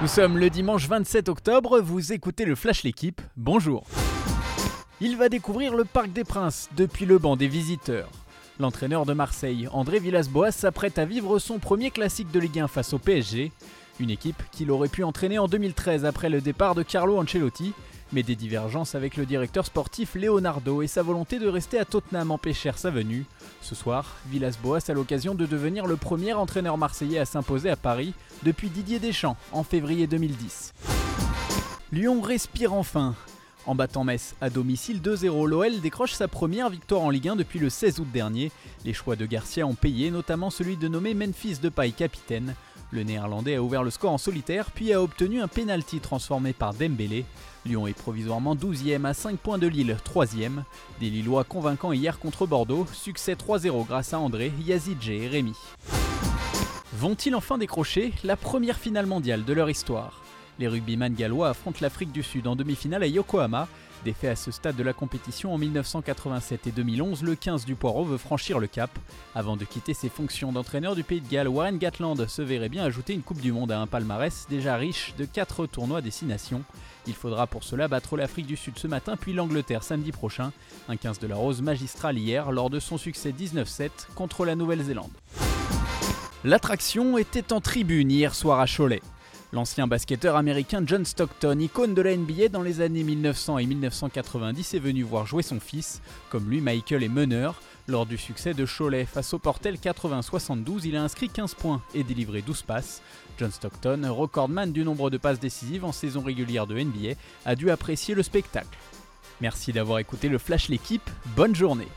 Nous sommes le dimanche 27 octobre, vous écoutez le Flash L'équipe, bonjour. Il va découvrir le Parc des Princes depuis le banc des visiteurs. L'entraîneur de Marseille, André Villas-Boas, s'apprête à vivre son premier classique de Ligue 1 face au PSG, une équipe qu'il aurait pu entraîner en 2013 après le départ de Carlo Ancelotti, mais des divergences avec le directeur sportif Leonardo et sa volonté de rester à Tottenham empêchèrent sa venue. Ce soir, Villas-Boas a l'occasion de devenir le premier entraîneur marseillais à s'imposer à Paris depuis Didier Deschamps en février 2010. Lyon respire enfin. En battant Metz à domicile 2-0, l'OL décroche sa première victoire en Ligue 1 depuis le 16 août dernier. Les choix de Garcia ont payé, notamment celui de nommer Memphis Depay capitaine. Le néerlandais a ouvert le score en solitaire puis a obtenu un penalty transformé par Dembélé. Lyon est provisoirement 12e à 5 points de Lille, 3e. Des Lillois convaincants hier contre Bordeaux, succès 3-0 grâce à André, Yazidje et Rémi. Vont-ils enfin décrocher la première finale mondiale de leur histoire? Les rugbyman gallois affrontent l'Afrique du Sud en demi-finale à Yokohama. Défait à ce stade de la compétition en 1987 et 2011, le 15 du Poirot veut franchir le cap. Avant de quitter ses fonctions d'entraîneur du Pays de Galles, Warren Gatland se verrait bien ajouter une Coupe du Monde à un palmarès déjà riche de 4 tournois destination. Il faudra pour cela battre l'Afrique du Sud ce matin puis l'Angleterre samedi prochain. Un 15 de la Rose magistral hier lors de son succès 19-7 contre la Nouvelle-Zélande. L'attraction était en tribune hier soir à Cholet. L'ancien basketteur américain John Stockton, icône de la NBA dans les années 1900 et 1990, est venu voir jouer son fils. Comme lui, Michael est meneur. Lors du succès de Cholet face au Portel 80-72, il a inscrit 15 points et délivré 12 passes. John Stockton, recordman du nombre de passes décisives en saison régulière de NBA, a dû apprécier le spectacle. Merci d'avoir écouté le Flash l'équipe, bonne journée